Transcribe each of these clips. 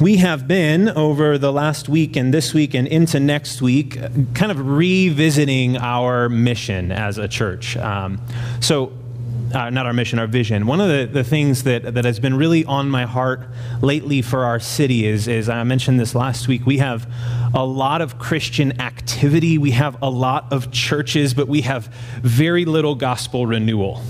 we have been over the last week and this week and into next week kind of revisiting our mission as a church. Um, so, uh, not our mission, our vision. One of the, the things that, that has been really on my heart lately for our city is, is, I mentioned this last week, we have a lot of Christian activity, we have a lot of churches, but we have very little gospel renewal.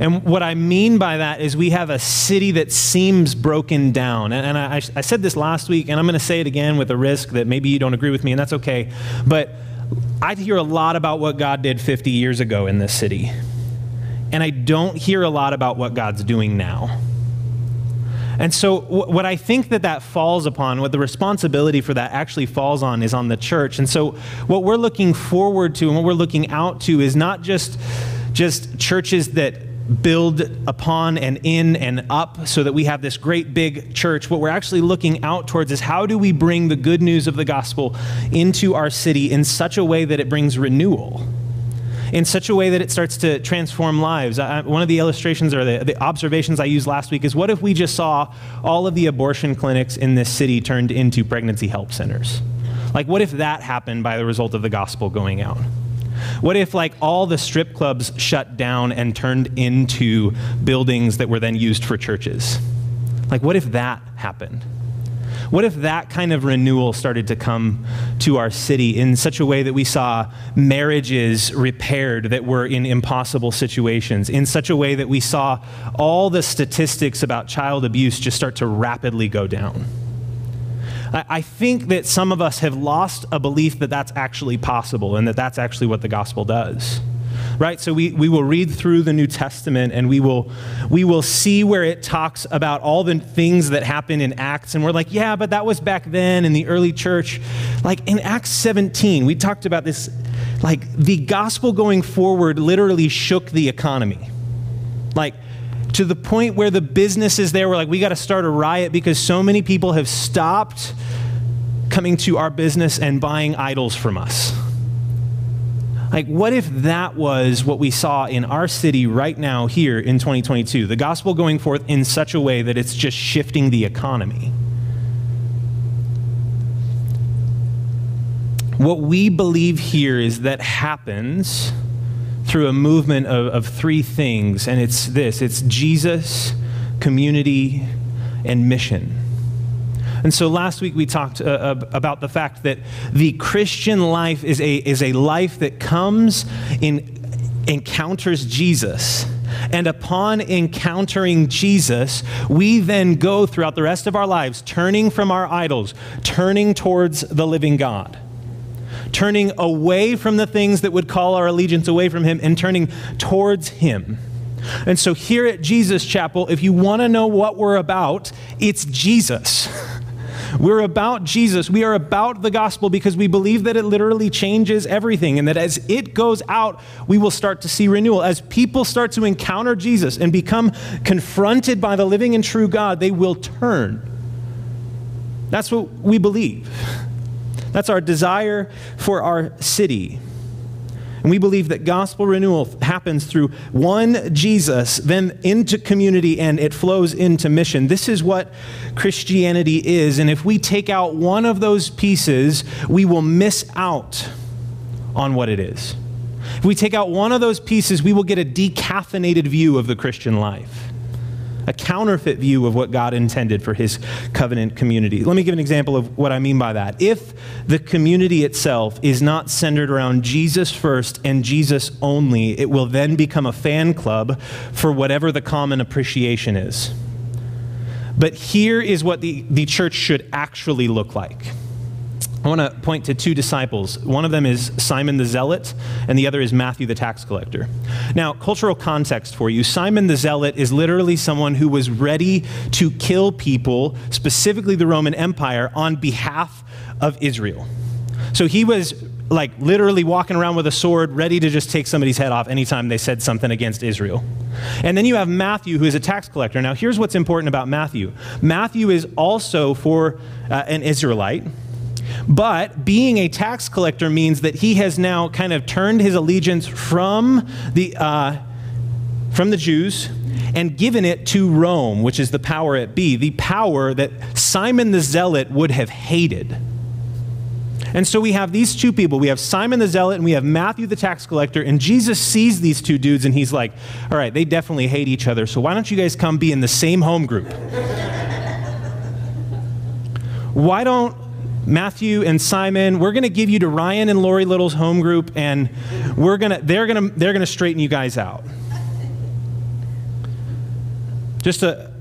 And what I mean by that is we have a city that seems broken down. And, I, I said this last week, and I'm going to say it again with a risk that maybe you don't agree with me, and that's okay. But I hear a lot about what God did 50 years ago in this city. And I don't hear a lot about what God's doing now. And so, what I think that that falls upon, what the responsibility for that actually falls on, is on the church. And so, what we're looking forward to and what we're looking out to is not just, just churches that build upon and in and up so that we have this great big church. What we're actually looking out towards is how do we bring the good news of the gospel into our city in such a way that it brings renewal? in such a way that it starts to transform lives. I, one of the illustrations or the, the, observations I used last week is what if we just saw all of the abortion clinics in this city turned into pregnancy help centers? Like, what if that happened by the result of the gospel going out? What if, like, all the strip clubs shut down and turned into buildings that were then used for churches? Like, what if that happened? What if that kind of renewal started to come to our city in such a way that we saw marriages repaired that were in impossible situations, in such a way that we saw all the statistics about child abuse just start to rapidly go down? I think that some of us have lost a belief that that's actually possible and that that's actually what the gospel does. Right? So we, we will read through the New Testament and we will, we will see where it talks about all the things that happen in Acts. And we're like, yeah, but that was back then in the early church. Like in Acts 17, we talked about this, like the gospel going forward literally shook the economy. Like, to the point where the businesses there were like, we got to start a riot because so many people have stopped coming to our business and buying idols from us. Like, what if that was what we saw in our city right now, here in 2022? The gospel going forth in such a way that it's just shifting the economy. What we believe here is that happens through a movement of, of three things, and it's this it's Jesus, community, and mission. And so last week we talked uh, uh, about the fact that the Christian life is a, is a life that comes in encounters Jesus. And upon encountering Jesus, we then go throughout the rest of our lives turning from our idols, turning towards the living God turning away from the things that would call our allegiance away from Him and turning towards Him. And so, here at Jesus Chapel, if you want to know what we're about, it's Jesus. We're about Jesus. We are about the gospel because we believe that it literally changes everything and that as it goes out, we will start to see renewal. As people start to encounter Jesus and become confronted by the living and true God, they will turn. That's what we believe. That's our desire for our city. And we believe that gospel renewal happens through one Jesus, then into community, and it flows into mission. This is what Christianity is. And if we take out one of those pieces, we will miss out on what it is. If we take out one of those pieces, we will get a decaffeinated view of the Christian life a counterfeit view of what God intended for his covenant community. Let me give an example of what I mean by that. If the community itself is not centered around Jesus first and Jesus only, it will then become a fan club for whatever the common appreciation is. But here is what the, the church should actually look like. I want to point to two disciples. One of them is Simon the Zealot, and the other is Matthew the tax collector. Now, cultural context for you Simon the Zealot is literally someone who was ready to kill people, specifically the Roman Empire, on behalf of Israel. So he was like literally walking around with a sword, ready to just take somebody's head off anytime they said something against Israel. And then you have Matthew, who is a tax collector. Now, here's what's important about Matthew Matthew is also for uh, an Israelite. But being a tax collector means that he has now kind of turned his allegiance from the, uh, from the Jews and given it to Rome, which is the power at B, the power that Simon the Zealot would have hated. And so we have these two people. We have Simon the Zealot and we have Matthew the tax collector. And Jesus sees these two dudes and he's like, all right, they definitely hate each other. So why don't you guys come be in the same home group? why don't Matthew and Simon, we're going to give you to Ryan and Lori Little's home group, and we're gonna, they're going to they're gonna straighten you guys out. Just a,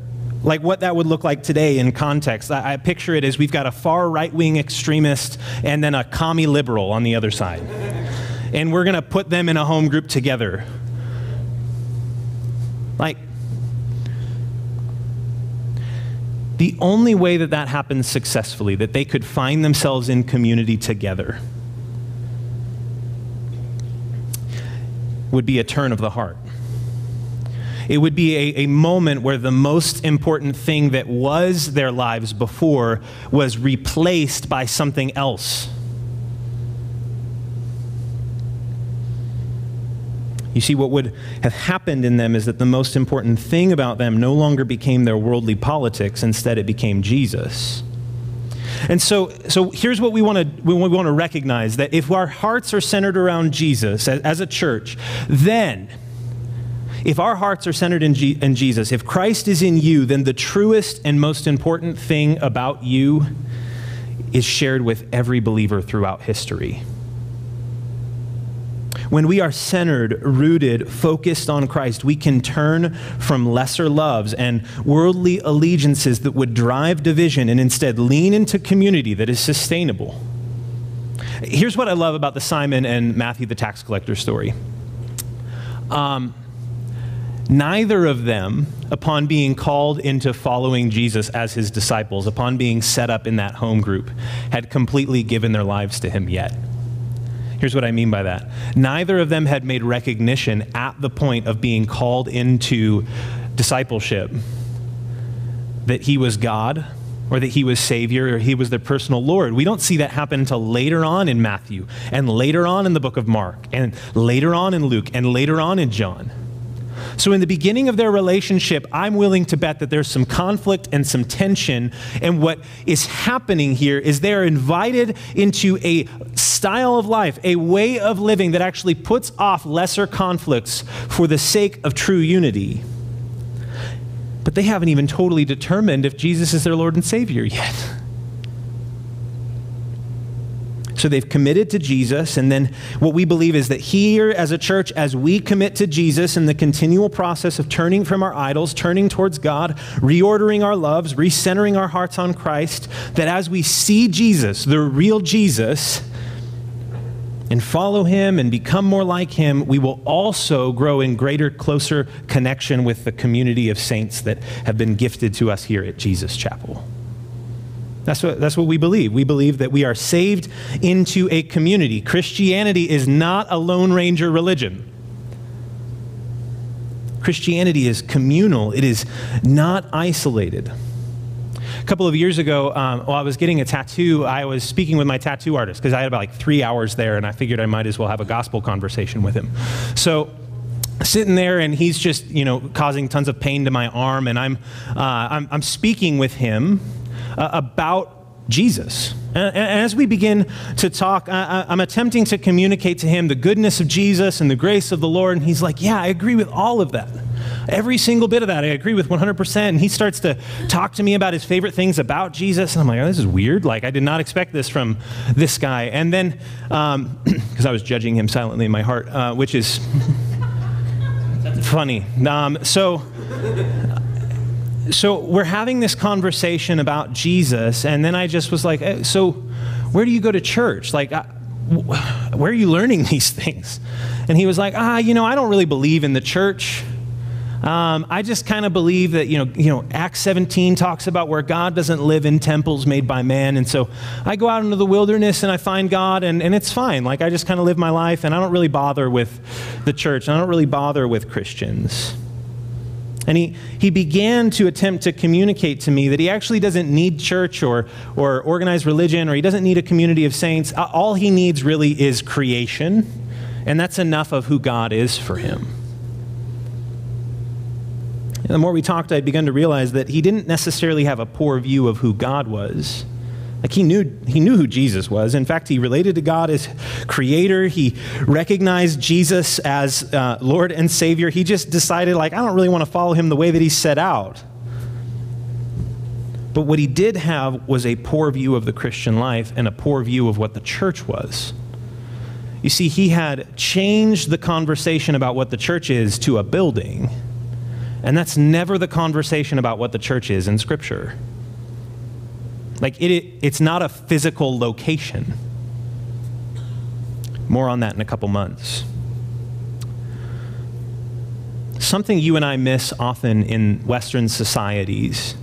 like what that would look like today in context. I, I picture it as we've got a far right wing extremist and then a commie liberal on the other side. And we're going to put them in a home group together. Like, the only way that that happens successfully, that they could find themselves in community together, would be a turn of the heart. It would be a, a moment where the most important thing that was their lives before was replaced by something else. You see, what would have happened in them is that the most important thing about them no longer became their worldly politics, instead, it became Jesus. And so, so here's what we want to we want to recognize that if our hearts are centered around Jesus as, as a church, then if our hearts are centered in, G- in Jesus, if Christ is in you, then the truest and most important thing about you is shared with every believer throughout history. When we are centered, rooted, focused on Christ, we can turn from lesser loves and worldly allegiances that would drive division and instead lean into community that is sustainable. Here's what I love about the Simon and Matthew the tax collector story. Um, Neither of them, upon being called into following Jesus as his disciples, upon being set up in that home group, had completely given their lives to him yet. Here's what I mean by that. Neither of them had made recognition at the point of being called into discipleship that he was God or that he was Savior or he was their personal Lord. We don't see that happen until later on in Matthew and later on in the book of Mark and later on in Luke and later on in John. So, in the beginning of their relationship, I'm willing to bet that there's some conflict and some tension. And what is happening here is they're invited into a style of life, a way of living that actually puts off lesser conflicts for the sake of true unity. But they haven't even totally determined if Jesus is their Lord and Savior yet. So they've committed to Jesus. And then what we believe is that here, as a church, as we commit to Jesus in the continual process of turning from our idols, turning towards God, reordering our loves, recentering our hearts on Christ, that as we see Jesus, the real Jesus, and follow him and become more like him, we will also grow in greater, closer connection with the community of saints that have been gifted to us here at Jesus Chapel. That's what, that's what we believe. We believe that we are saved into a community. Christianity is not a Lone Ranger religion. Christianity is communal, it is not isolated. A couple of years ago, um, while I was getting a tattoo, I was speaking with my tattoo artist because I had about like three hours there, and I figured I might as well have a gospel conversation with him. So sitting there and he's just you know causing tons of pain to my arm and i'm uh, I'm, I'm, speaking with him uh, about Jesus. And as we begin to talk, I'm attempting to communicate to him the goodness of Jesus and the grace of the Lord. And he's like, Yeah, I agree with all of that. Every single bit of that, I agree with 100%. And he starts to talk to me about his favorite things about Jesus. And I'm like, oh, this is weird. Like, I did not expect this from this guy. And then, because um, I was judging him silently in my heart, uh, which is funny. Um, so, so we're having this conversation about Jesus, and then I just was like, eh, so where do you go to church? Like, where are you learning these things? And he was like, ah, you know, I don't really believe in the church. Um, I just kind of believe that, you know, you know, Acts 17 talks about where God doesn't live in temples made by man. And so I go out into the wilderness and I find God and, and it's fine. Like I just kind of live my life and I don't really bother with the church. and I don't really bother with Christians. And he, he began to attempt to communicate to me that he actually doesn't need church or, or organized religion or he doesn't need a community of saints. All he needs really is creation, and that's enough of who God is for him. And the more we talked, I'd begun to realize that he didn't necessarily have a poor view of who God was. Like he knew, he knew who Jesus was. In fact, he related to God as creator. He recognized Jesus as uh, Lord and Savior. He just decided, like, I don't really want to follow him the way that he set out. But what he did have was a poor view of the Christian life and a poor view of what the church was. You see, he had changed the conversation about what the church is to a building. And that's never the conversation about what the church is in Scripture. Like, it, it's not a physical location. More on that in a couple months. Something you and I miss often in Western societies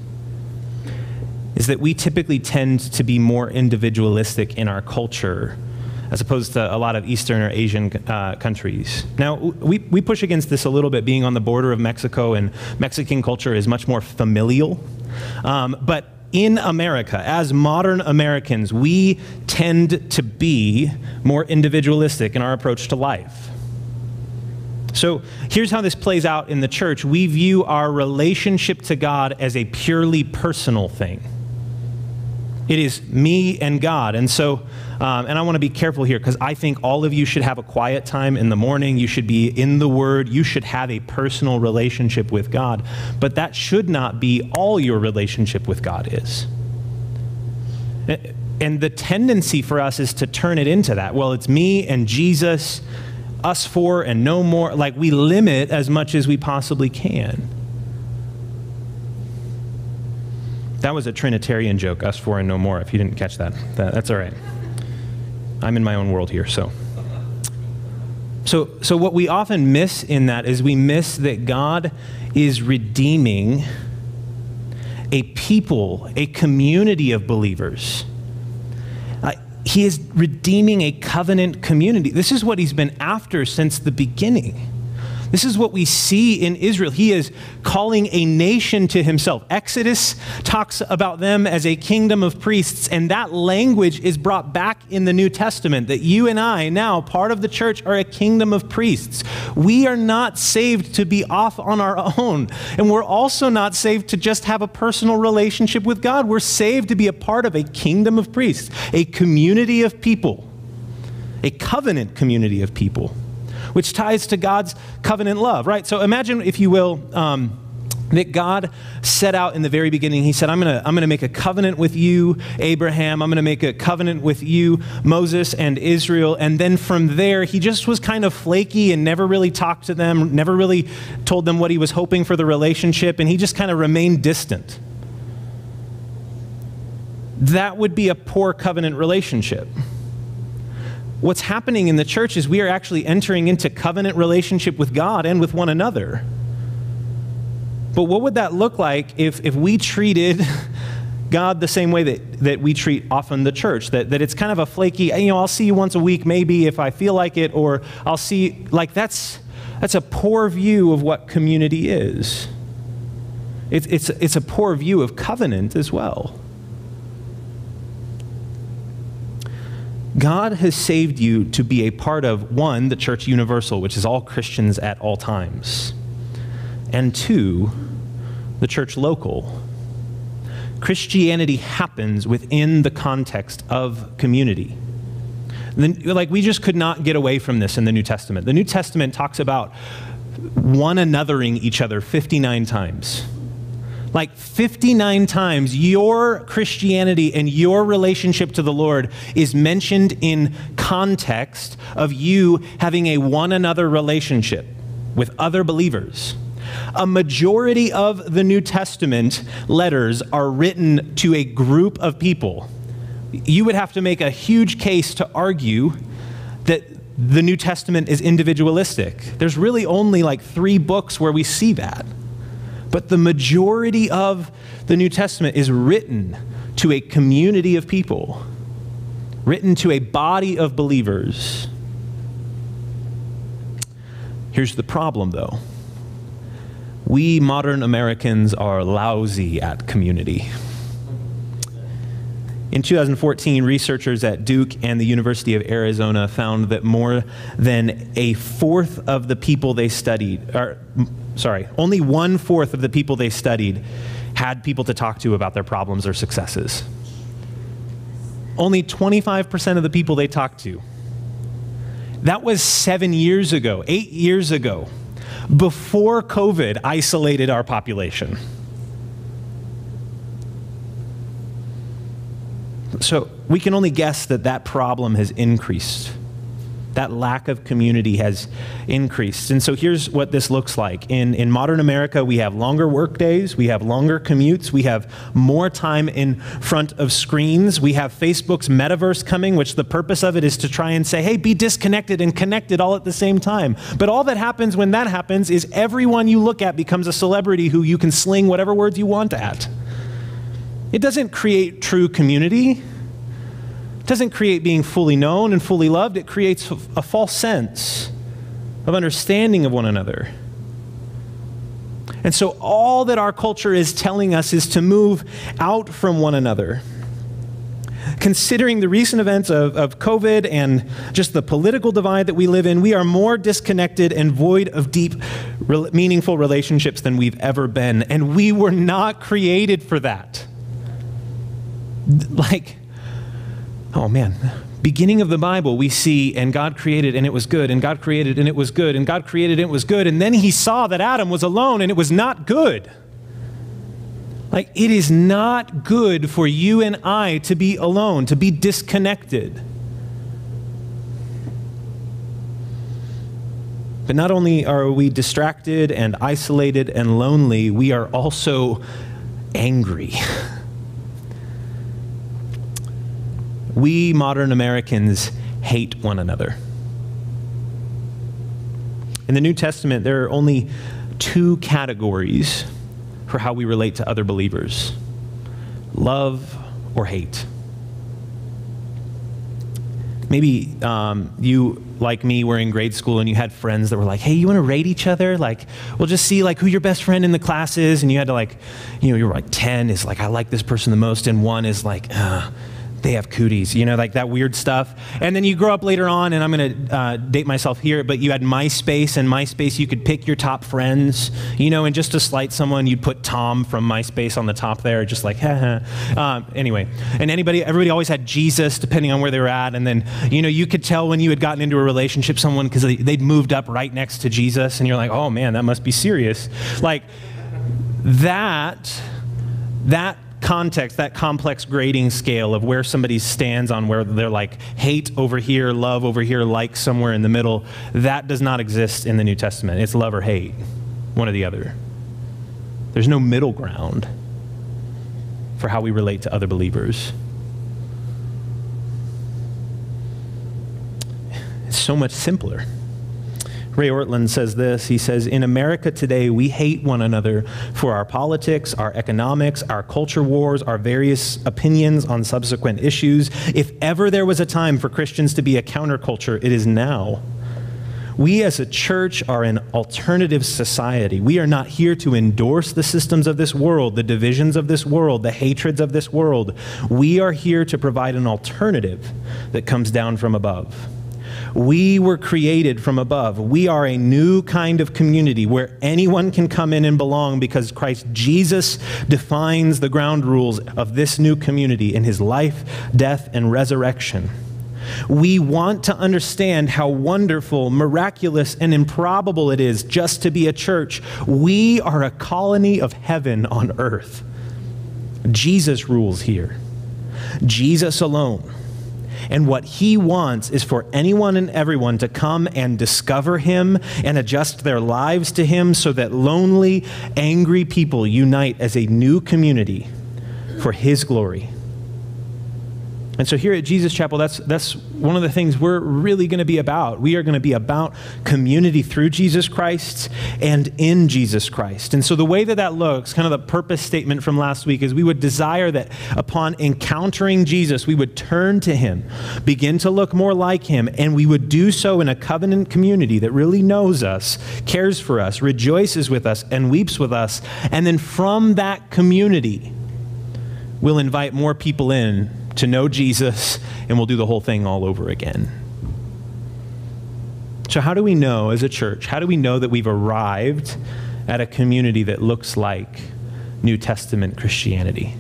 is that we typically tend to be more individualistic in our culture as opposed to a lot of Eastern or Asian uh, countries. Now, we, we push against this a little bit being on the border of Mexico, and Mexican culture is much more familial. Um, but in America, as modern Americans, we tend to be more individualistic in our approach to life. So here's how this plays out in the church we view our relationship to God as a purely personal thing. It is me and God. And so, um, and I want to be careful here because I think all of you should have a quiet time in the morning. You should be in the Word. You should have a personal relationship with God. But that should not be all your relationship with God is. And the tendency for us is to turn it into that. Well, it's me and Jesus, us four and no more. Like we limit as much as we possibly can. That was a Trinitarian joke, us four and no more, if you didn't catch that. that that's all right. I'm in my own world here, so. So, so what we often miss in that is we miss that God is redeeming a people, a community of believers. Uh, he is redeeming a covenant community. This is what he's been after since the beginning. This is what we see in Israel. He is calling a nation to himself. Exodus talks about them as a kingdom of priests, and that language is brought back in the New Testament that you and I, now part of the church, are a kingdom of priests. We are not saved to be off on our own, and we're also not saved to just have a personal relationship with God. We're saved to be a part of a kingdom of priests, a community of people, a covenant community of people which ties to God's covenant love, right? So imagine, if you will, um, that God set out in the very beginning. He said, I'm going to I'm going to make a covenant with you, Abraham. I'm going to make a covenant with you, Moses and Israel. And then from there, he just was kind of flaky and never really talked to them, never really told them what he was hoping for the relationship, and he just kind of remained distant. That would be a poor covenant relationship what's happening in the church is we are actually entering into covenant relationship with God and with one another. But what would that look like if, if we treated God the same way that, that we treat often the church? That, that it's kind of a flaky, you know, I'll see you once a week maybe if I feel like it, or I'll see, like that's, that's a poor view of what community is. It's, it's, it's a poor view of covenant as well. God has saved you to be a part of one, the church universal, which is all Christians at all times, and two, the church local. Christianity happens within the context of community. like, we just could not get away from this in the New Testament. The New Testament talks about one anothering each other 59 times. Like 59 times, your Christianity and your relationship to the Lord is mentioned in context of you having a one another relationship with other believers. A majority of the New Testament letters are written to a group of people. You would have to make a huge case to argue that the New Testament is individualistic. There's really only like three books where we see that. But the majority of the New Testament is written to a community of people, written to a body of believers. Here's the problem, though. We modern Americans are lousy at community. In 2014, researchers at Duke and the University of Arizona found that more than a fourth of the people they studied, or sorry, only one fourth of the people they studied had people to talk to about their problems or successes. Only 25% of the people they talked to. That was seven years ago, eight years ago, before COVID isolated our population. So we can only guess that that problem has increased that lack of community has increased. And so here's what this looks like. In, in modern America, we have longer work days, we have longer commutes, we have more time in front of screens, we have Facebook's metaverse coming, which the purpose of it is to try and say, hey, be disconnected and connected all at the same time. But all that happens when that happens is everyone you look at becomes a celebrity who you can sling whatever words you want at. It doesn't create true community doesn't create being fully known and fully loved, it creates a false sense of understanding of one another. And so, all that our culture is telling us is to move out from one another. Considering the recent events of, of COVID and just the political divide that we live in, we are more disconnected and void of deep, re- meaningful relationships than we've ever been. And we were not created for that. Like, oh man, beginning of the Bible, we see, and God created and it was good, and God created and it was good, and God created and it was good, and then he saw that Adam was alone and it was not good. Like, it is not good for you and I to be alone, to be disconnected. But not only are we distracted and isolated and lonely, we are also angry. we modern Americans hate one another. In the New Testament, there are only two categories for how we relate to other believers love or hate. Maybe um, you, like me, were in grade school and you had friends that were like, hey, you want to rate each other? Like, we'll just see like who your best friend in the class is. And you had to like, you know, you were like 10 is like, I like this person the most. And one is like, uh, they have cooties, you know, like that weird stuff. And then you grow up later on, and I'm going to uh, date myself here, but you had MySpace, and MySpace, you could pick your top friends, you know, and just to slight someone, you'd put Tom from MySpace on the top there, just like, ha um, anyway, and anybody, everybody always had Jesus, depending on where they were at. And then, you know, you could tell when you had gotten into a relationship someone because they, they'd moved up right next to Jesus, and you're like, oh man, that must be serious. Like, that, that context, that complex grading scale of where somebody stands on where they're like hate over here, love over here, like somewhere in the middle, that does not exist in the New Testament. It's love or hate, one or the other. There's no middle ground for how we relate to other believers. It's so much simpler. Ray Ortlund says this. He says, In America today, we hate one another for our politics, our economics, our culture wars, our various opinions on subsequent issues. If ever there was a time for Christians to be a counterculture, it is now. We as a church are an alternative society. We are not here to endorse the systems of this world, the divisions of this world, the hatreds of this world. We are here to provide an alternative that comes down from above. We were created from above. We are a new kind of community where anyone can come in and belong because Christ Jesus defines the ground rules of this new community in his life, death, and resurrection. We want to understand how wonderful, miraculous, and improbable it is just to be a church. We are a colony of heaven on earth. Jesus rules here. Jesus alone. And what he wants is for anyone and everyone to come and discover him and adjust their lives to him so that lonely, angry people unite as a new community for his glory. And so here at Jesus Chapel, that's, that's one of the things we're really going to be about. We are going to be about community through Jesus Christ and in Jesus Christ. And so the way that that looks, kind of the purpose statement from last week, is we would desire that upon encountering Jesus, we would turn to him, begin to look more like him, and we would do so in a covenant community that really knows us, cares for us, rejoices with us, and weeps with us. And then from that community, we'll invite more people in to know Jesus, and we'll do the whole thing all over again. So, how do we know as a church? How do we know that we've arrived at a community that looks like New Testament Christianity?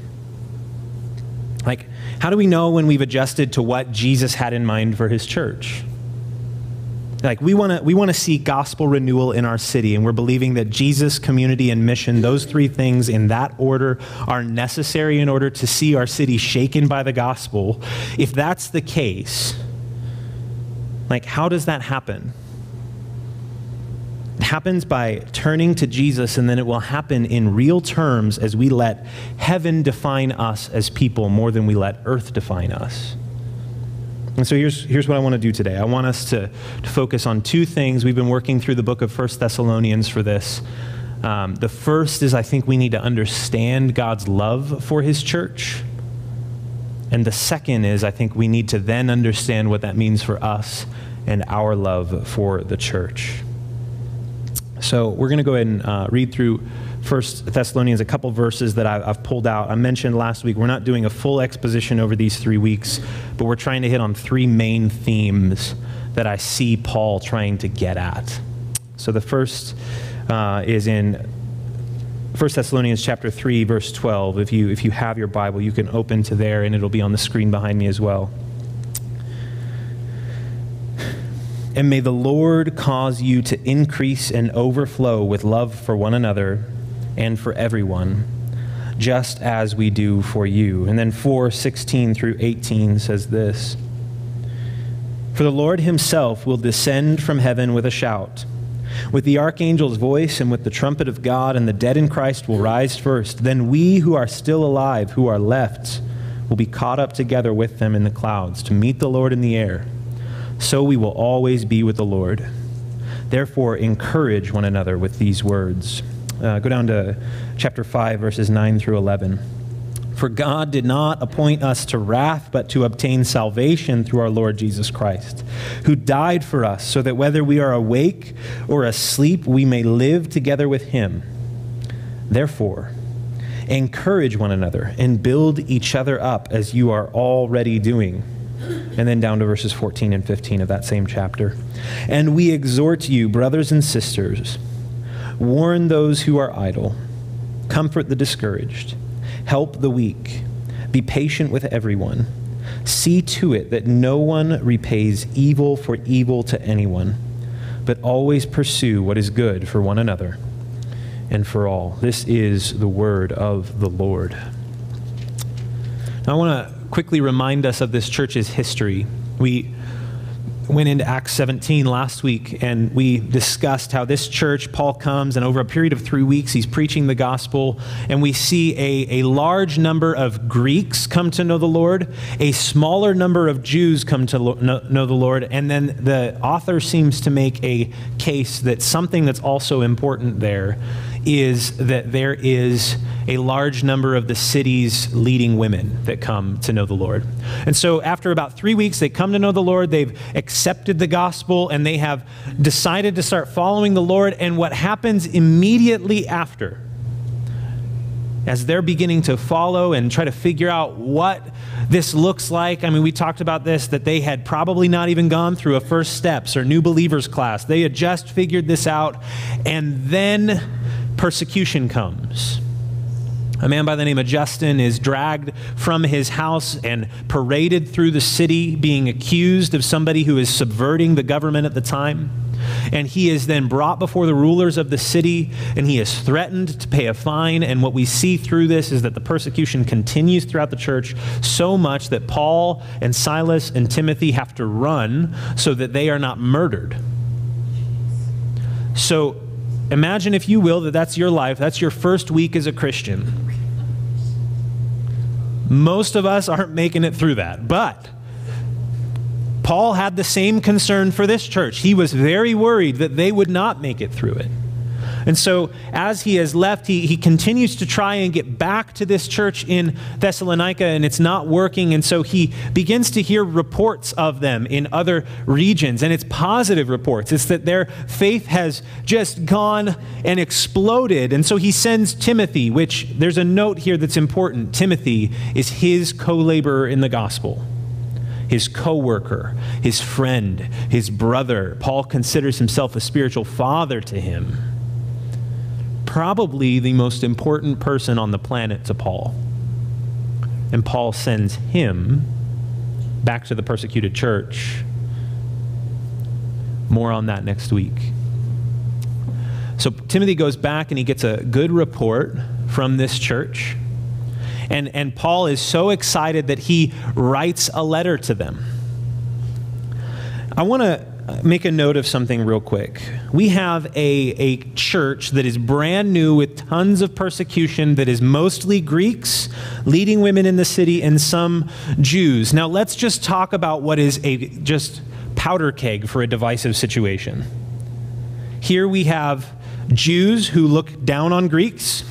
Like, how do we know when we've adjusted to what Jesus had in mind for his church? Like we want to we want to see gospel renewal in our city and we're believing that Jesus, community and mission, those three things in that order are necessary in order to see our city shaken by the gospel. If that's the case, like how does that happen? It happens by turning to Jesus, and then it will happen in real terms as we let heaven define us as people more than we let earth define us. And so here's, here's what I want to do today. I want us to, to focus on two things. We've been working through the book of First Thessalonians for this. Um, the first is I think we need to understand God's love for his church. And the second is I think we need to then understand what that means for us and our love for the church. So we're going to go ahead and uh, read through First Thessalonians, a couple verses that I've pulled out. I mentioned last week, we're not doing a full exposition over these three weeks, but we're trying to hit on three main themes that I see Paul trying to get at. So the first uh, is in 1 Thessalonians chapter 3, verse 12. If you, if you have your Bible, you can open to there, and it'll be on the screen behind me as well. And may the Lord cause you to increase and overflow with love for one another and for everyone, just as we do for you. And then 4 16 through 18 says this For the Lord himself will descend from heaven with a shout, with the archangel's voice, and with the trumpet of God, and the dead in Christ will rise first. Then we who are still alive, who are left, will be caught up together with them in the clouds to meet the Lord in the air so we will always be with the Lord. Therefore, encourage one another with these words. Uh, go down to chapter 5, verses 9 through 11. For God did not appoint us to wrath, but to obtain salvation through our Lord Jesus Christ, who died for us, so that whether we are awake or asleep, we may live together with him. Therefore, encourage one another and build each other up as you are already doing and then down to verses 14 and 15 of that same chapter. And we exhort you, brothers and sisters, warn those who are idle, comfort the discouraged, help the weak, be patient with everyone. See to it that no one repays evil for evil to anyone, but always pursue what is good for one another and for all. This is the word of the Lord. Now, I want to quickly remind us of this church's history. We went into Acts 17 last week and we discussed how this church, Paul comes, and over a period of three weeks, he's preaching the gospel. And we see a, a large number of Greeks come to know the Lord, a smaller number of Jews come to lo- know, know the Lord. And then the author seems to make a case that something that's also important there is that there is a large number of the city's leading women that come to know the Lord. And so, after about three weeks, they come to know the Lord, they've accepted the gospel, and they have decided to start following the Lord. And what happens immediately after, as they're beginning to follow and try to figure out what this looks like. I mean, we talked about this that they had probably not even gone through a first steps or new believers class. They had just figured this out. And then persecution comes. A man by the name of Justin is dragged from his house and paraded through the city, being accused of somebody who is subverting the government at the time. And he is then brought before the rulers of the city, and he is threatened to pay a fine. And what we see through this is that the persecution continues throughout the church so much that Paul and Silas and Timothy have to run so that they are not murdered. So imagine, if you will, that that's your life, that's your first week as a Christian. Most of us aren't making it through that. But Paul had the same concern for this church. He was very worried that they would not make it through it. And so, as he has left, he, he continues to try and get back to this church in Thessalonica, and it's not working. And so, he begins to hear reports of them in other regions, and it's positive reports. It's that their faith has just gone and exploded. And so, he sends Timothy, which there's a note here that's important. Timothy is his co laborer in the gospel his co worker, his friend, his brother. Paul considers himself a spiritual father to him. Probably the most important person on the planet to Paul. And Paul sends him back to the persecuted church. More on that next week. So Timothy goes back and he gets a good report from this church. And, and Paul is so excited that he writes a letter to them. I want to make a note of something real quick. We have a, a church that is brand new with tons of persecution that is mostly Greeks, leading women in the city, and some Jews. Now, let's just talk about what is a just powder keg for a divisive situation. Here we have Jews who look down on Greeks.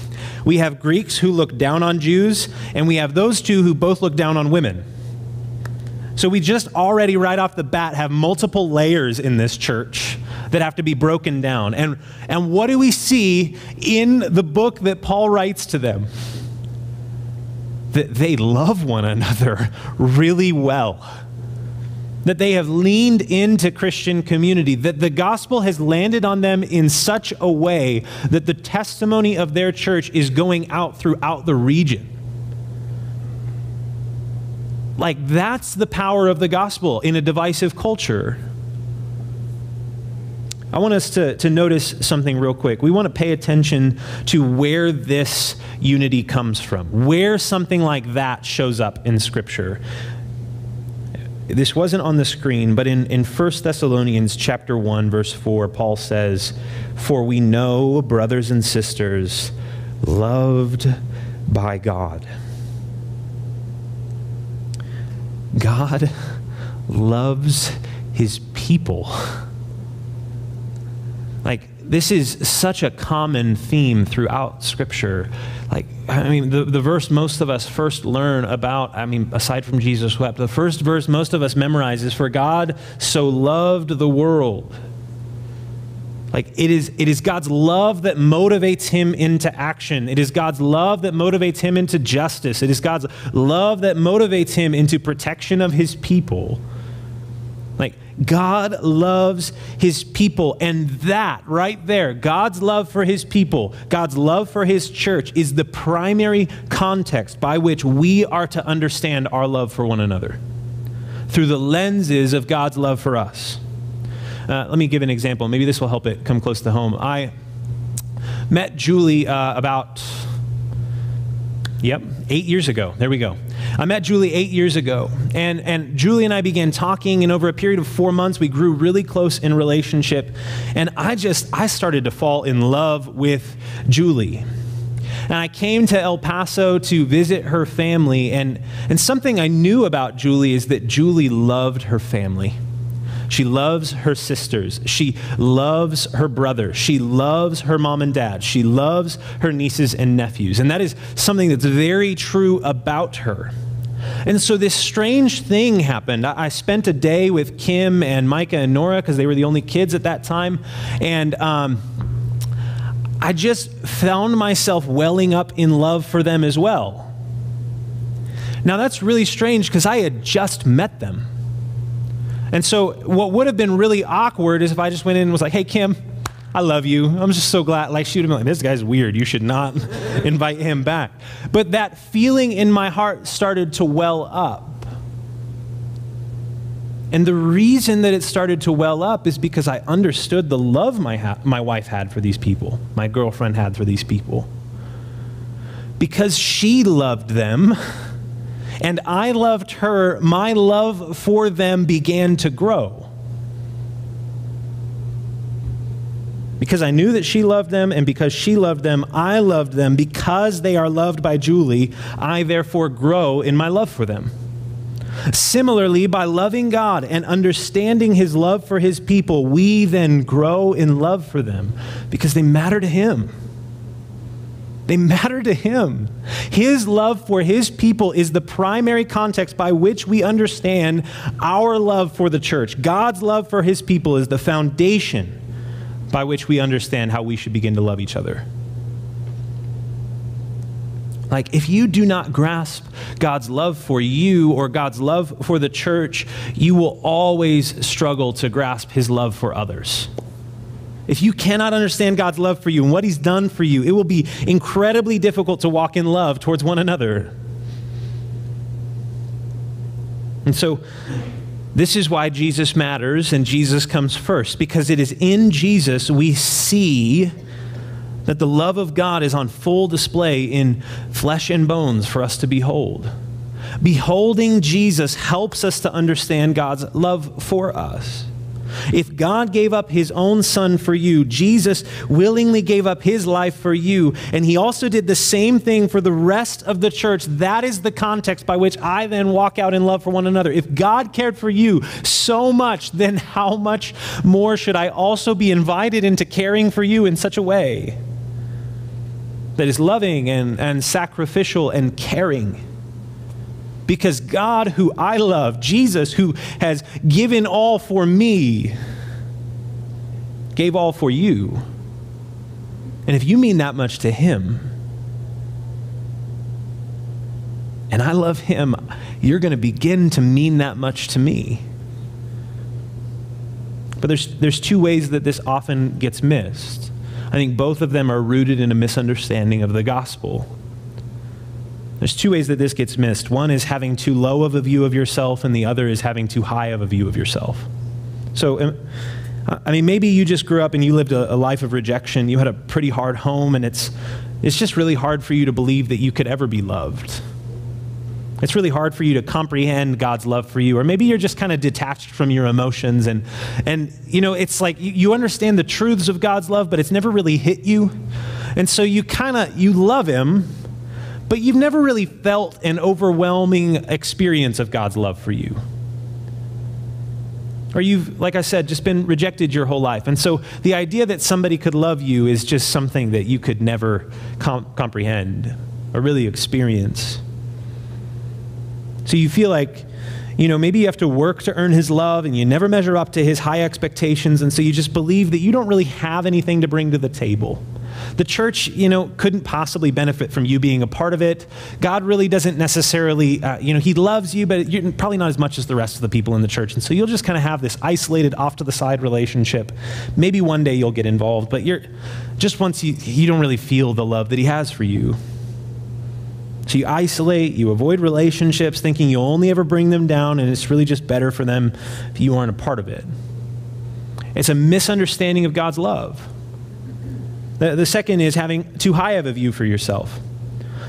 We have Greeks who look down on Jews, and we have those two who both look down on women. So we just already, right off the bat, have multiple layers in this church that have to be broken down. And, and what do we see in the book that Paul writes to them? That they love one another really well. That they have leaned into Christian community, that the gospel has landed on them in such a way that the testimony of their church is going out throughout the region. Like, that's the power of the gospel in a divisive culture. I want us to, to notice something real quick. We want to pay attention to where this unity comes from, where something like that shows up in Scripture. This wasn't on the screen, but in, in 1 Thessalonians chapter 1, verse 4, Paul says, For we know, brothers and sisters, loved by God God loves his people. Like, this is such a common theme throughout Scripture. Like, I mean, the, the verse most of us first learn about, I mean, aside from Jesus wept, the first verse most of us memorize is For God so loved the world like it is, it is God's love that motivates him into action. It is God's love that motivates him into justice. It is God's love that motivates him into protection of his people. Like God loves his people. And that right there, God's love for his people, God's love for his church, is the primary context by which we are to understand our love for one another through the lenses of God's love for us. Uh, let me give an example. Maybe this will help it come close to home. I met Julie uh, about, yep, eight years ago. There we go. I met Julie eight years ago, and, and Julie and I began talking, and over a period of four months, we grew really close in relationship. And I just, I started to fall in love with Julie. And I came to El Paso to visit her family, and, and something I knew about Julie is that Julie loved her family. She loves her sisters. She loves her brother. She loves her mom and dad. She loves her nieces and nephews. And that is something that's very true about her. And so this strange thing happened. I spent a day with Kim and Micah and Nora because they were the only kids at that time. And um, I just found myself welling up in love for them as well. Now, that's really strange because I had just met them. And so, what would have been really awkward is if I just went in and was like, hey, Kim, I love you. I'm just so glad. Like, she'd have been like, this guy's weird. You should not invite him back. But that feeling in my heart started to well up. And the reason that it started to well up is because I understood the love my, ha- my wife had for these people, my girlfriend had for these people. Because she loved them and I loved her, my love for them began to grow. Because I knew that she loved them, and because she loved them, I loved them. Because they are loved by Julie, I therefore grow in my love for them. Similarly, by loving God and understanding his love for his people, we then grow in love for them because they matter to him. They matter to him. His love for his people is the primary context by which we understand our love for the church. God's love for his people is the foundation by which we understand how we should begin to love each other. Like, if you do not grasp God's love for you or God's love for the church, you will always struggle to grasp his love for others. If you cannot understand God's love for you and what He's done for you, it will be incredibly difficult to walk in love towards one another. And so, this is why Jesus matters and Jesus comes first, because it is in Jesus we see that the love of God is on full display in flesh and bones for us to behold. Beholding Jesus helps us to understand God's love for us. If God gave up his own son for you, Jesus willingly gave up his life for you, and he also did the same thing for the rest of the church. That is the context by which I then walk out in love for one another. If God cared for you so much, then how much more should I also be invited into caring for you in such a way that is loving and, and sacrificial and caring? Because God, who I love, Jesus, who has given all for me, gave all for you. And if you mean that much to Him, and I love Him, you're going to begin to mean that much to me. But there's, there's two ways that this often gets missed. I think both of them are rooted in a misunderstanding of the gospel. There's two ways that this gets missed. One is having too low of a view of yourself, and the other is having too high of a view of yourself. So, um, I mean, maybe you just grew up and you lived a, a life of rejection. You had a pretty hard home, and it's, it's just really hard for you to believe that you could ever be loved. It's really hard for you to comprehend God's love for you. Or maybe you're just kind of detached from your emotions and and you know, it's like you, you understand the truths of God's love, but it's never really hit you. And so you kind of you love him, but you've never really felt an overwhelming experience of God's love for you. Or you've, like I said, just been rejected your whole life. And so the idea that somebody could love you is just something that you could never com- comprehend or really experience. So you feel like, you know, maybe you have to work to earn his love and you never measure up to his high expectations. And so you just believe that you don't really have anything to bring to the table. The church, you know, couldn't possibly benefit from you being a part of it. God really doesn't necessarily, uh, you know, He loves you, but you're probably not as much as the rest of the people in the church. And so you'll just kind of have this isolated, off to the side relationship. Maybe one day you'll get involved, but you're just once you, you don't really feel the love that He has for you. So you isolate, you avoid relationships, thinking you'll only ever bring them down, and it's really just better for them if you aren't a part of it. It's a misunderstanding of God's love. The, the second is having too high of a view for yourself.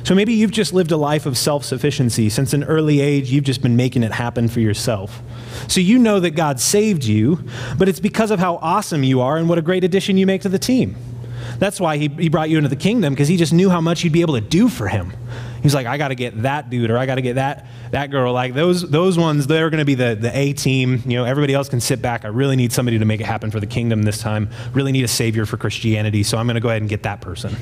So maybe you've just lived a life of self sufficiency. Since an early age, you've just been making it happen for yourself. So you know that God saved you, but it's because of how awesome you are and what a great addition you make to the team. That's why he, he brought you into the kingdom, because he just knew how much you'd be able to do for him. He's like, I got to get that dude, or I got to get that that girl. Like those those ones, they're going to be the the A team. You know, everybody else can sit back. I really need somebody to make it happen for the kingdom this time. Really need a savior for Christianity. So I'm going to go ahead and get that person.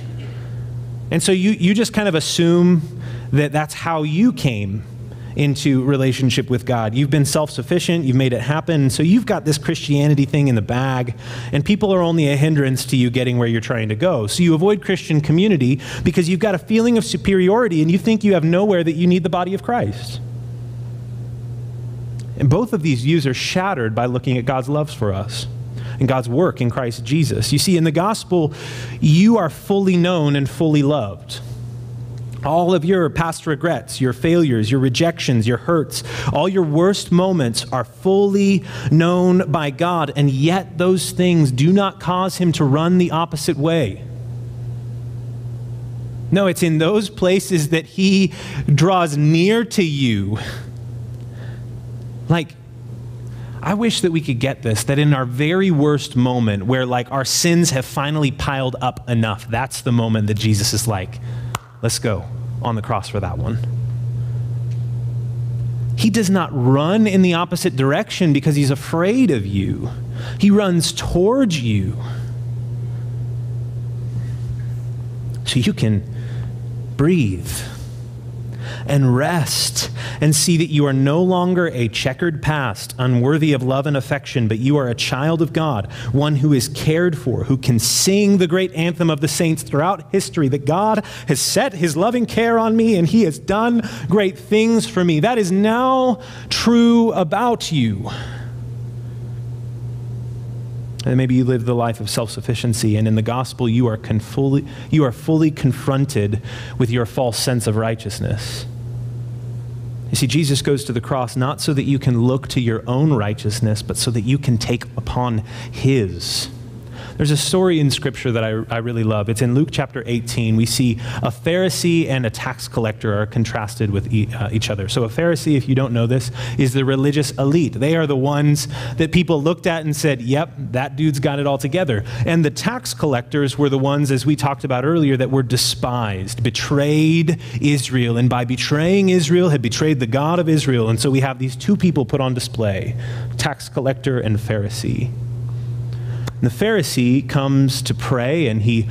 And so you you just kind of assume that that's how you came into relationship with God. You've been self sufficient, you've made it happen. So you've got this Christianity thing in the bag, and people are only a hindrance to you getting where you're trying to go. So you avoid Christian community because you've got a feeling of superiority and you think you have nowhere that you need the body of Christ. And both of these views are shattered by looking at God's love for us and God's work in Christ Jesus. You see, in the gospel, you are fully known and fully loved. All of your past regrets, your failures, your rejections, your hurts, all your worst moments are fully known by God, and yet those things do not cause Him to run the opposite way. No, it's in those places that He draws near to you. Like, I wish that we could get this that in our very worst moment, where like our sins have finally piled up enough, that's the moment that Jesus is like, Let's go on the cross for that one. He does not run in the opposite direction because he's afraid of you. He runs towards you. So you can breathe and rest and see that you are no longer a checkered past, unworthy of love and affection, but you are a child of God, one who is cared for, who can sing the great anthem of the saints throughout history that God has set his loving care on me and he has done great things for me. That is now true about you. And maybe you live the life of self sufficiency, and in the gospel, you are, fully, you are fully confronted with your false sense of righteousness. You see, Jesus goes to the cross not so that you can look to your own righteousness, but so that you can take upon His. There's a story in Scripture that I, I really love. It's in Luke chapter 18. We see a Pharisee and a tax collector are contrasted with e- uh, each other. So, a Pharisee, if you don't know this, is the religious elite. They are the ones that people looked at and said, yep, that dude's got it all together. And the tax collectors were the ones, as we talked about earlier, that were despised, betrayed Israel. And by betraying Israel, had betrayed the God of Israel. And so we have these two people put on display tax collector and Pharisee. The Pharisee comes to pray and he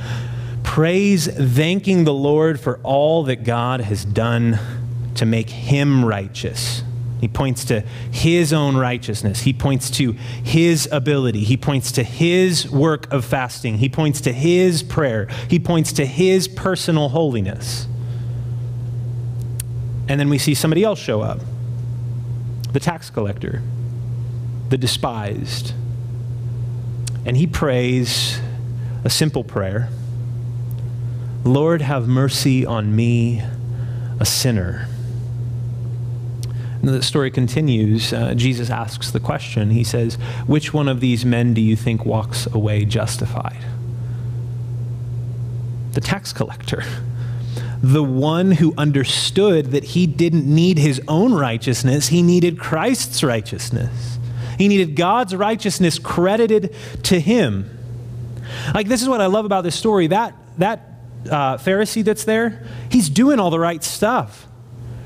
prays, thanking the Lord for all that God has done to make him righteous. He points to his own righteousness. He points to his ability. He points to his work of fasting. He points to his prayer. He points to his personal holiness. And then we see somebody else show up the tax collector, the despised, and he prays a simple prayer Lord, have mercy on me, a sinner. And the story continues. Uh, Jesus asks the question. He says, Which one of these men do you think walks away justified? The tax collector. The one who understood that he didn't need his own righteousness, he needed Christ's righteousness. He needed God's righteousness credited to him. Like, this is what I love about this story. That, that uh, Pharisee that's there, he's doing all the right stuff,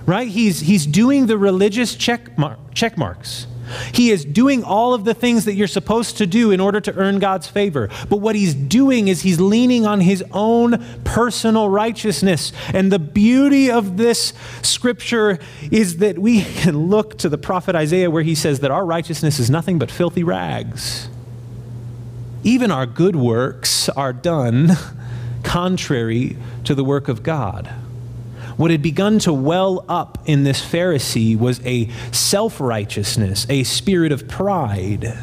right? He's, he's doing the religious check, mar- check marks. He is doing all of the things that you're supposed to do in order to earn God's favor. But what he's doing is he's leaning on his own personal righteousness. And the beauty of this scripture is that we can look to the prophet Isaiah where he says that our righteousness is nothing but filthy rags. Even our good works are done contrary to the work of God. What had begun to well up in this Pharisee was a self righteousness, a spirit of pride,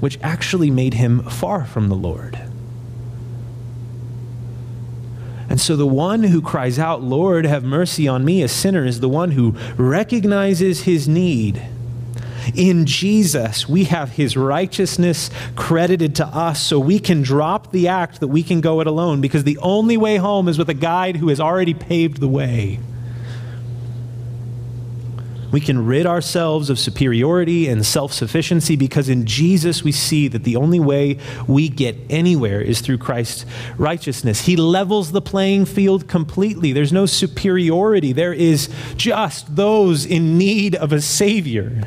which actually made him far from the Lord. And so the one who cries out, Lord, have mercy on me, a sinner, is the one who recognizes his need in Jesus, we have his righteousness credited to us so we can drop the act that we can go it alone because the only way home is with a guide who has already paved the way. We can rid ourselves of superiority and self sufficiency because in Jesus we see that the only way we get anywhere is through Christ's righteousness. He levels the playing field completely. There's no superiority, there is just those in need of a Savior.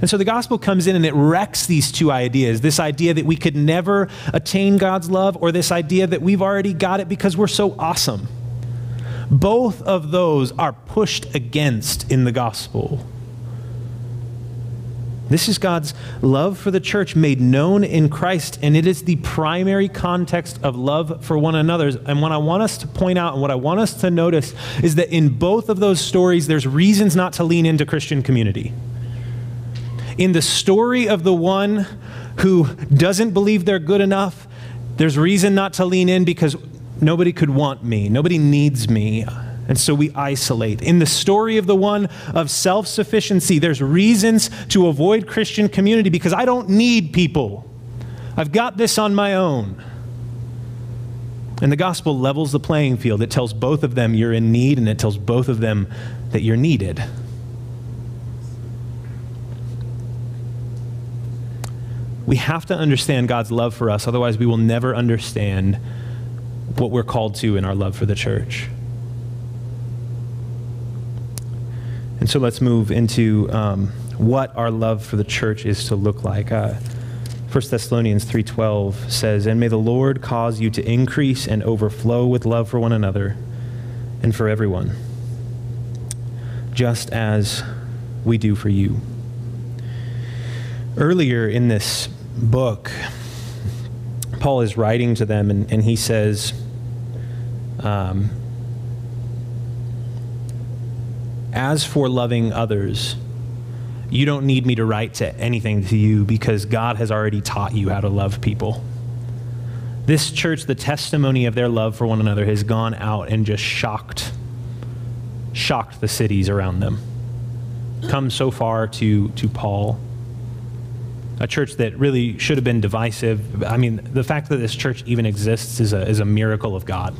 And so the gospel comes in and it wrecks these two ideas this idea that we could never attain God's love, or this idea that we've already got it because we're so awesome. Both of those are pushed against in the gospel. This is God's love for the church made known in Christ, and it is the primary context of love for one another. And what I want us to point out and what I want us to notice is that in both of those stories, there's reasons not to lean into Christian community in the story of the one who doesn't believe they're good enough, there's reason not to lean in because nobody could want me, nobody needs me. And so we isolate. In the story of the one of self sufficiency, there's reasons to avoid Christian community because I don't need people. I've got this on my own. And the gospel levels the playing field. It tells both of them you're in need, and it tells both of them that you're needed. We have to understand God's love for us, otherwise, we will never understand what we're called to in our love for the church. And so let's move into um, what our love for the church is to look like. Uh, 1 Thessalonians 3:12 says, "And may the Lord cause you to increase and overflow with love for one another and for everyone, just as we do for you." Earlier in this book, Paul is writing to them, and, and he says, um, As for loving others, You don't need me to write to anything to you because God has already taught you how to love people. This church, the testimony of their love for one another has gone out and just shocked, shocked the cities around them. Come so far to, to Paul. A church that really should have been divisive. I mean, the fact that this church even exists is a, is a miracle of God.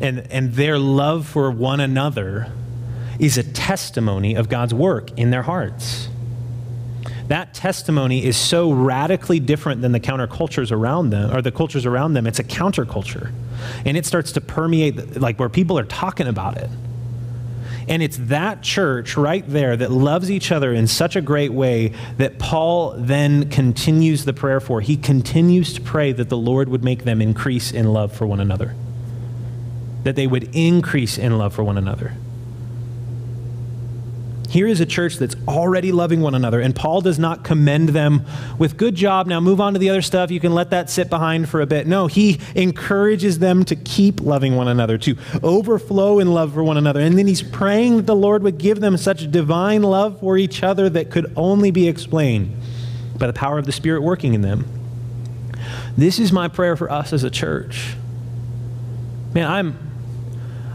And, and their love for one another is a testimony of God's work in their hearts that testimony is so radically different than the countercultures around them or the cultures around them it's a counterculture and it starts to permeate like where people are talking about it and it's that church right there that loves each other in such a great way that Paul then continues the prayer for. He continues to pray that the Lord would make them increase in love for one another, that they would increase in love for one another. Here is a church that's already loving one another, and Paul does not commend them with good job. Now move on to the other stuff. You can let that sit behind for a bit. No, he encourages them to keep loving one another, to overflow in love for one another. And then he's praying that the Lord would give them such divine love for each other that could only be explained by the power of the Spirit working in them. This is my prayer for us as a church. Man, I'm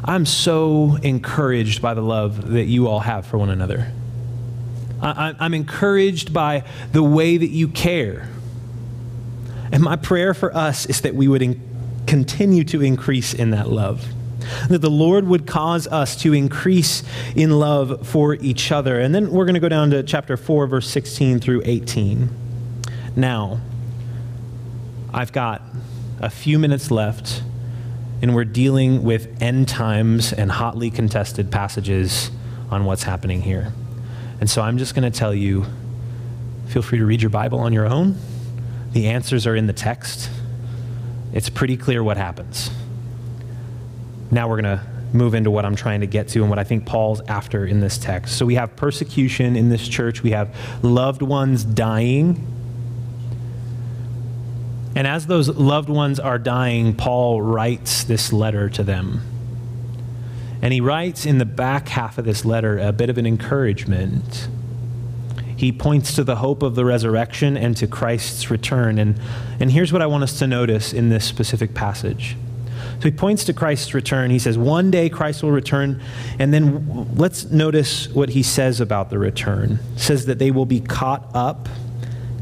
I'm so encouraged by the love that you all have for one another. I, am encouraged by the way that you care. And my prayer for us is that we would in, continue to increase in that love. That the Lord would cause us to increase in love for each other. And then we're going to go down to chapter 4, verse 16 through 18. Now, I've got a few minutes left and we're dealing with end times and hotly contested passages on what's happening here. And so I'm just going to tell you feel free to read your Bible on your own. The answers are in the text. It's pretty clear what happens. Now we're going to move into what I'm trying to get to and what I think Paul's after in this text. So we have persecution in this church, we have loved ones dying and as those loved ones are dying, Paul writes this letter to them. And he writes in the back half of this letter a bit of an encouragement. He points to the hope of the resurrection and to Christ's return. And, and here's what I want us to notice in this specific passage. So he points to Christ's return. He says, One day Christ will return. And then let's notice what he says about the return. He says that they will be caught up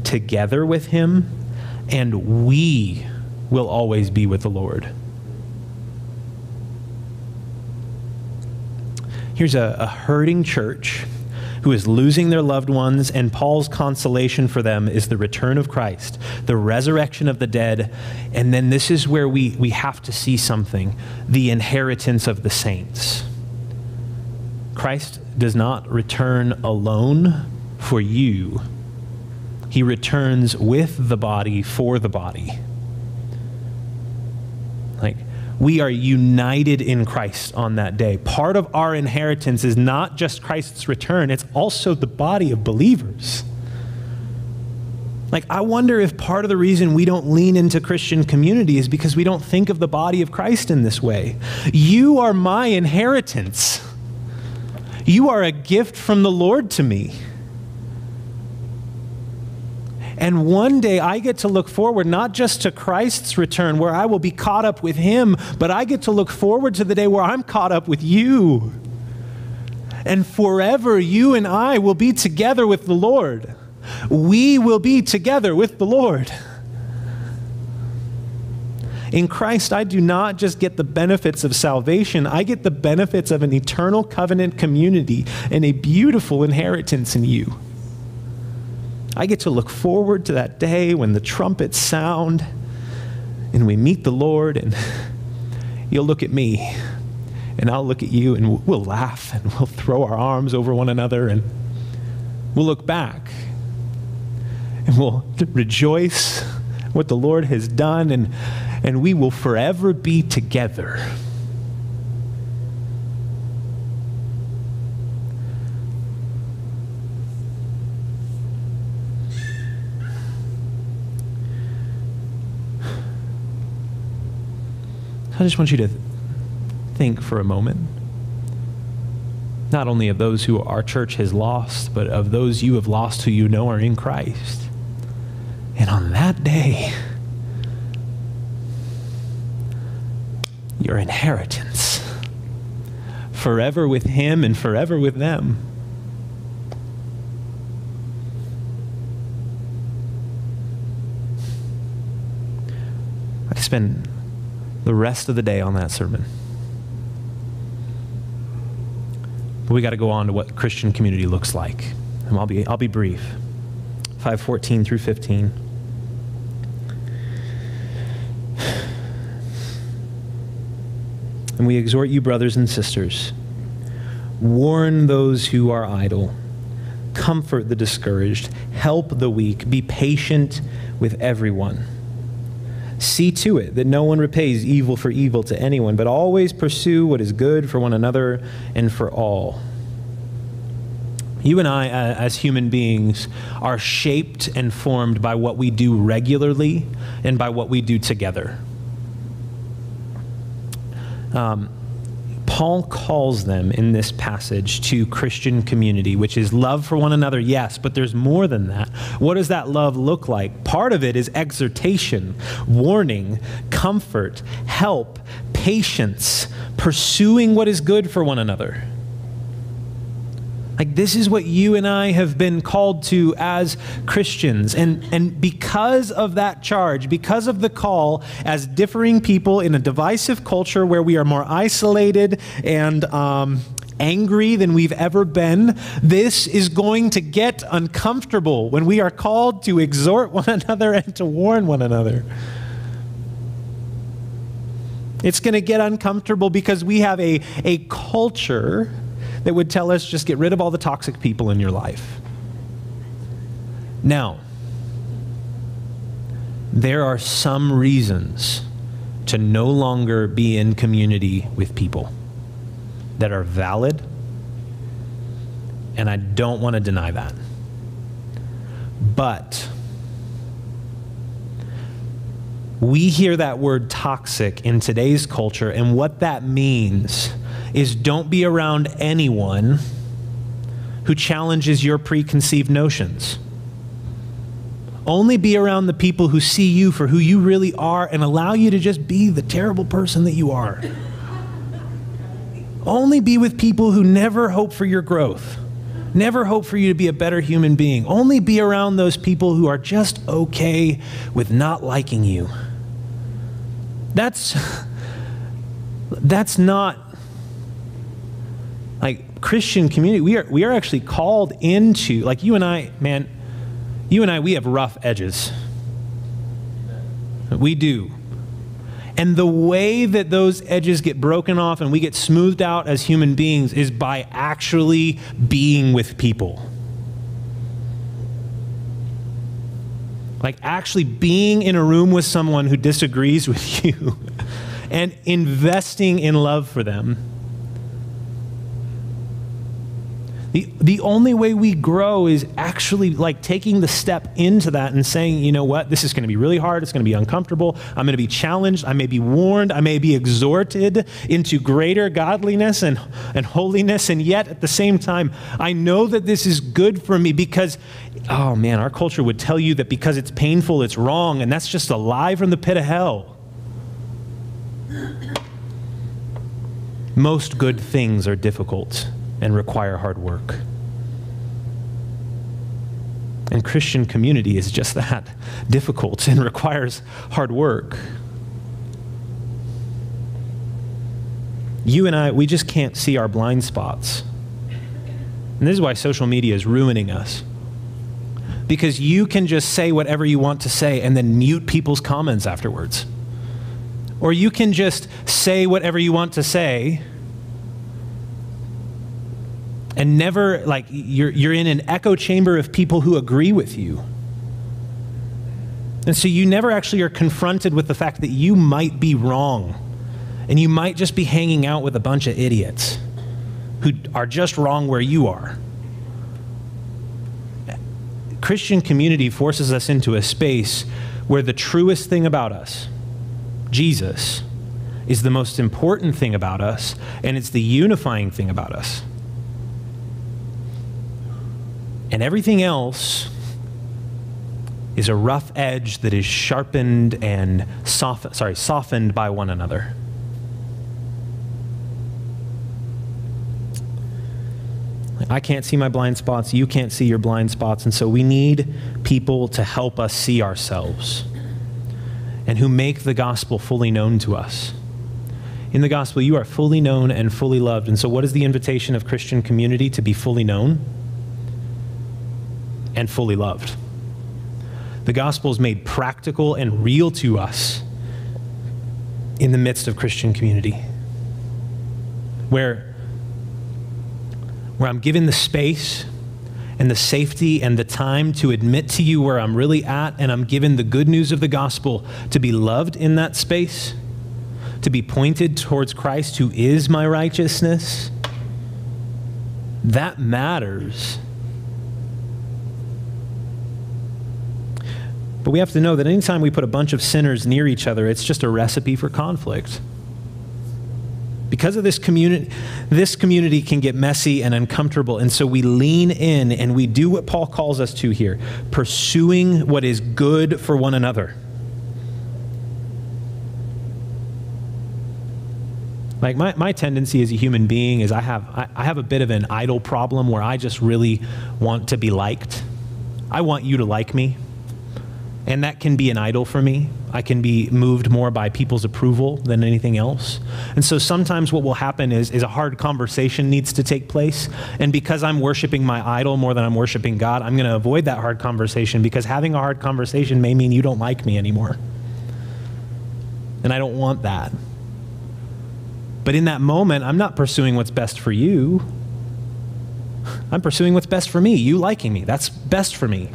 together with him and we will always be with the Lord. Here's a, a, hurting church who is losing their loved ones, and Paul's consolation for them is the return of Christ, the resurrection of the dead, and then this is where we, we have to see something the inheritance of the saints. Christ does not return alone for you he returns with the body for the body. Like, we are united in Christ on that day. Part of our inheritance is not just Christ's return, it's also the body of believers. Like, I wonder if part of the reason we don't lean into Christian community is because we don't think of the body of Christ in this way. You are my inheritance, you are a gift from the Lord to me. And one day I get to look forward not just to Christ's return, where I will be caught up with him, but I get to look forward to the day where I'm caught up with you. And forever, you and I will be together with the Lord. We will be together with the Lord. In Christ, I do not just get the benefits of salvation, I get the benefits of an eternal covenant community and a beautiful inheritance in you. I get to look forward to that day when the trumpets sound and we meet the Lord, and you'll look at me, and I'll look at you, and we'll laugh, and we'll throw our arms over one another, and we'll look back, and we'll rejoice what the Lord has done, and, and we will forever be together. I just want you to think for a moment. not only of those who our church has lost, but of those you have lost who you know are in Christ. And on that day, your inheritance, forever with Him and forever with them. I spend the rest of the day on that sermon. But we got to go on to what Christian community looks like. And I'll be, I'll be brief. 514 through 15. And we exhort you, brothers and sisters, warn those who are idle, comfort the discouraged, help the weak, be patient with everyone. See to it that no one repays evil for evil to anyone, but always pursue what is good for one another and for all. You and I, uh, as human beings, are shaped and formed by what we do regularly and by what we do together. Um, Paul calls them in this passage to Christian community, which is love for one another, yes, but there's more than that. What does that love look like? Part of it is exhortation, warning, comfort, help, patience, pursuing what is good for one another. Like, this is what you and I have been called to as Christians. And, and because of that charge, because of the call as differing people in a divisive culture where we are more isolated and um, angry than we've ever been, this is going to get uncomfortable when we are called to exhort one another and to warn one another. It's going to get uncomfortable because we have a, a culture that would tell us just get rid of all the toxic people in your life. Now, there are some reasons to no longer be in community with people that are valid, and I don't want to deny that. But we hear that word toxic in today's culture, and what that means is don't be around anyone who challenges your preconceived notions. Only be around the people who see you for who you really are and allow you to just be the terrible person that you are. Only be with people who never hope for your growth, never hope for you to be a better human being. Only be around those people who are just okay with not liking you. That's, that's not Christian community, we are, we are actually called into, like you and I, man, you and I, we have rough edges. We do. And the way that those edges get broken off and we get smoothed out as human beings is by actually being with people. Like actually being in a room with someone who disagrees with you and investing in love for them The, the only way we grow is actually like taking the step into that and saying, you know what, this is going to be really hard. It's going to be uncomfortable. I'm going to be challenged. I may be warned. I may be exhorted into greater godliness and, and holiness. And yet at the same time, I know that this is good for me because, oh man, our culture would tell you that because it's painful, it's wrong. And that's just a lie from the pit of hell. Most good things are difficult and require hard work. And Christian community is just that difficult and requires hard work. You and I, we just can't see our blind spots. And this is why social media is ruining us. Because you can just say whatever you want to say and then mute people's comments afterwards. Or you can just say whatever you want to say and never like you're, you're in an echo chamber of people who agree with you. And so you never actually are confronted with the fact that you might be wrong and you might just be hanging out with a bunch of idiots who are just wrong where you are. Christian community forces us into a space where the truest thing about us, Jesus, is the most important thing about us, and it's the unifying thing about us. And everything else is a rough edge that is sharpened and soft, sorry, softened by one another. I can't see my blind spots, you can't see your blind spots, and so we need people to help us see ourselves and who make the gospel fully known to us. In the gospel, you are fully known and fully loved. And so, what is the invitation of Christian community? To be fully known and fully loved. The gospel is made practical and real to us in the midst of Christian community, where where I'm given the space and the safety and the time to admit to you where I'm really at, and I'm given the good news of the gospel to be loved in that space, to be pointed towards Christ who is my righteousness, that matters. But we have to know that anytime we put a bunch of sinners near each other, it's just a recipe for conflict. Because of this community, this community can get messy and uncomfortable. And so we lean in and we do what Paul calls us to here pursuing what is good for one another. Like my, my tendency as a human being is I have I, I have a bit of an idol problem where I just really want to be liked. I want you to like me. And that can be an idol for me. I can be moved more by people's approval than anything else. And so sometimes what will happen is, is a hard conversation needs to take place. And because I'm worshiping my idol more than I'm worshiping God, I'm going to avoid that hard conversation because having a hard conversation may mean you don't like me anymore. And I don't want that. But in that moment, I'm not pursuing what's best for you. I'm pursuing what's best for me, you liking me. That's best for me.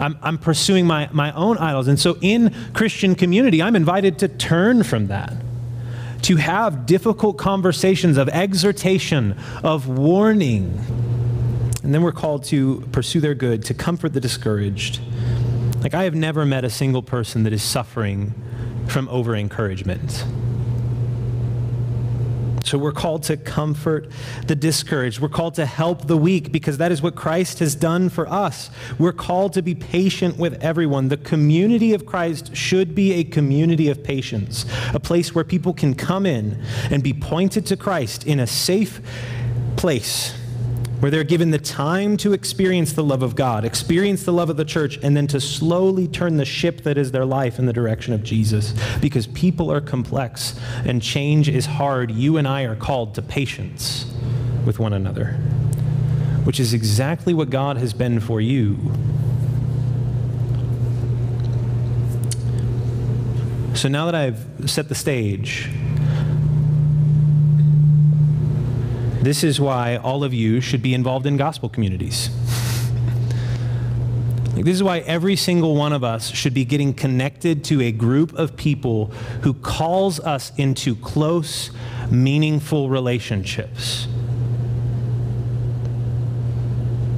I'm, I'm pursuing my, my own idols. And so in Christian community, I'm invited to turn from that, to have difficult conversations of exhortation, of warning. And then we're called to pursue their good, to comfort the discouraged. Like, I have never met a single person that is suffering from over encouragement. So we're called to comfort the discouraged. We're called to help the weak because that is what Christ has done for us. We're called to be patient with everyone. The community of Christ should be a community of patience, a place where people can come in and be pointed to Christ in a safe place where they're given the time to experience the love of God, experience the love of the church, and then to slowly turn the ship that is their life in the direction of Jesus. Because people are complex and change is hard. You and I are called to patience with one another, which is exactly what God has been for you. So now that I've set the stage, This is why all of you should be involved in gospel communities. This is why every single one of us should be getting connected to a group of people who calls us into close, meaningful relationships.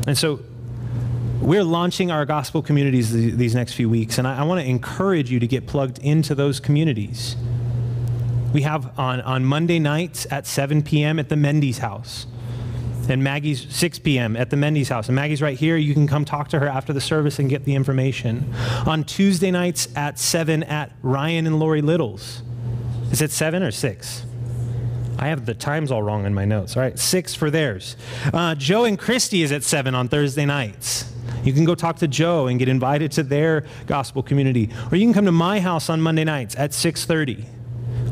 And so we're launching our gospel communities these next few weeks, and I, I want to encourage you to get plugged into those communities we have on, on Monday nights at 7 p.m. at the Mendy's house. And Maggie's 6 p.m. at the Mendy's house. And Maggie's right here. You can come talk to her after the service and get the information. On Tuesday nights at 7 at Ryan and Lori Little's. Is it 7 or 6? I have the times all wrong in my notes. All right, 6 for theirs. Uh, Joe and Christy is at 7 on Thursday nights. You can go talk to Joe and get invited to their gospel community. Or you can come to my house on Monday nights at 630.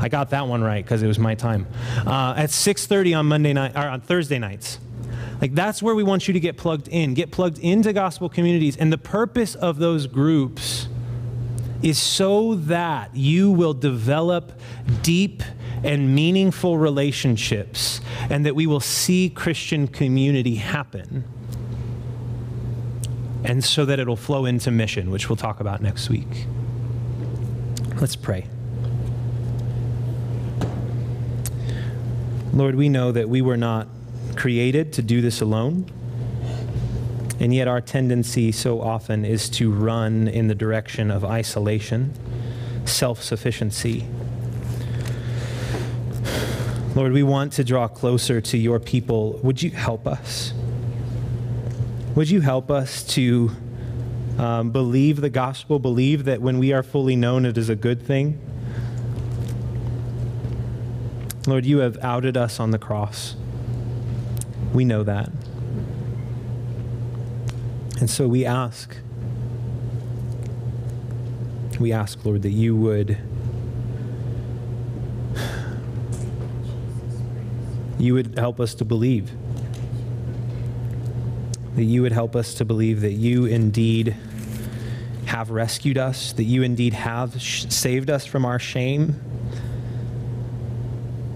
I got that one right because it was my time. Uh, at 6:30 on Monday night or on Thursday nights. Like that's where we want you to get plugged in. Get plugged into gospel communities. And the purpose of those groups is so that you will develop deep and meaningful relationships and that we will see Christian community happen. And so that it'll flow into mission, which we'll talk about next week. Let's pray. Lord, we know that we were not created to do this alone. And yet, our tendency so often is to run in the direction of isolation, self sufficiency. Lord, we want to draw closer to your people. Would you help us? Would you help us to um, believe the gospel, believe that when we are fully known, it is a good thing? Lord, you have outed us on the cross. We know that. And so we ask, we ask, Lord, that you would. You would help us to believe. That you would help us to believe that you indeed have rescued us, that you indeed have sh- saved us from our shame,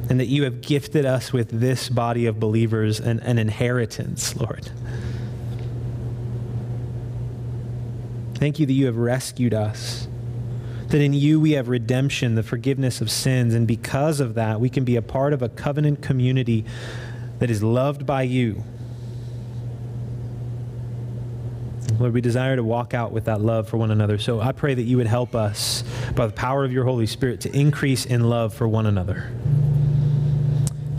and that you have gifted us with this body of believers an, an inheritance, Lord. Thank you that you have rescued us, that in you we have redemption, the forgiveness of sins, and because of that, we can be a part of a covenant community that is loved by you. Lord, we desire to walk out with that love for one another. So I pray that you would help us, by the power of your Holy Spirit, to increase in love for one another.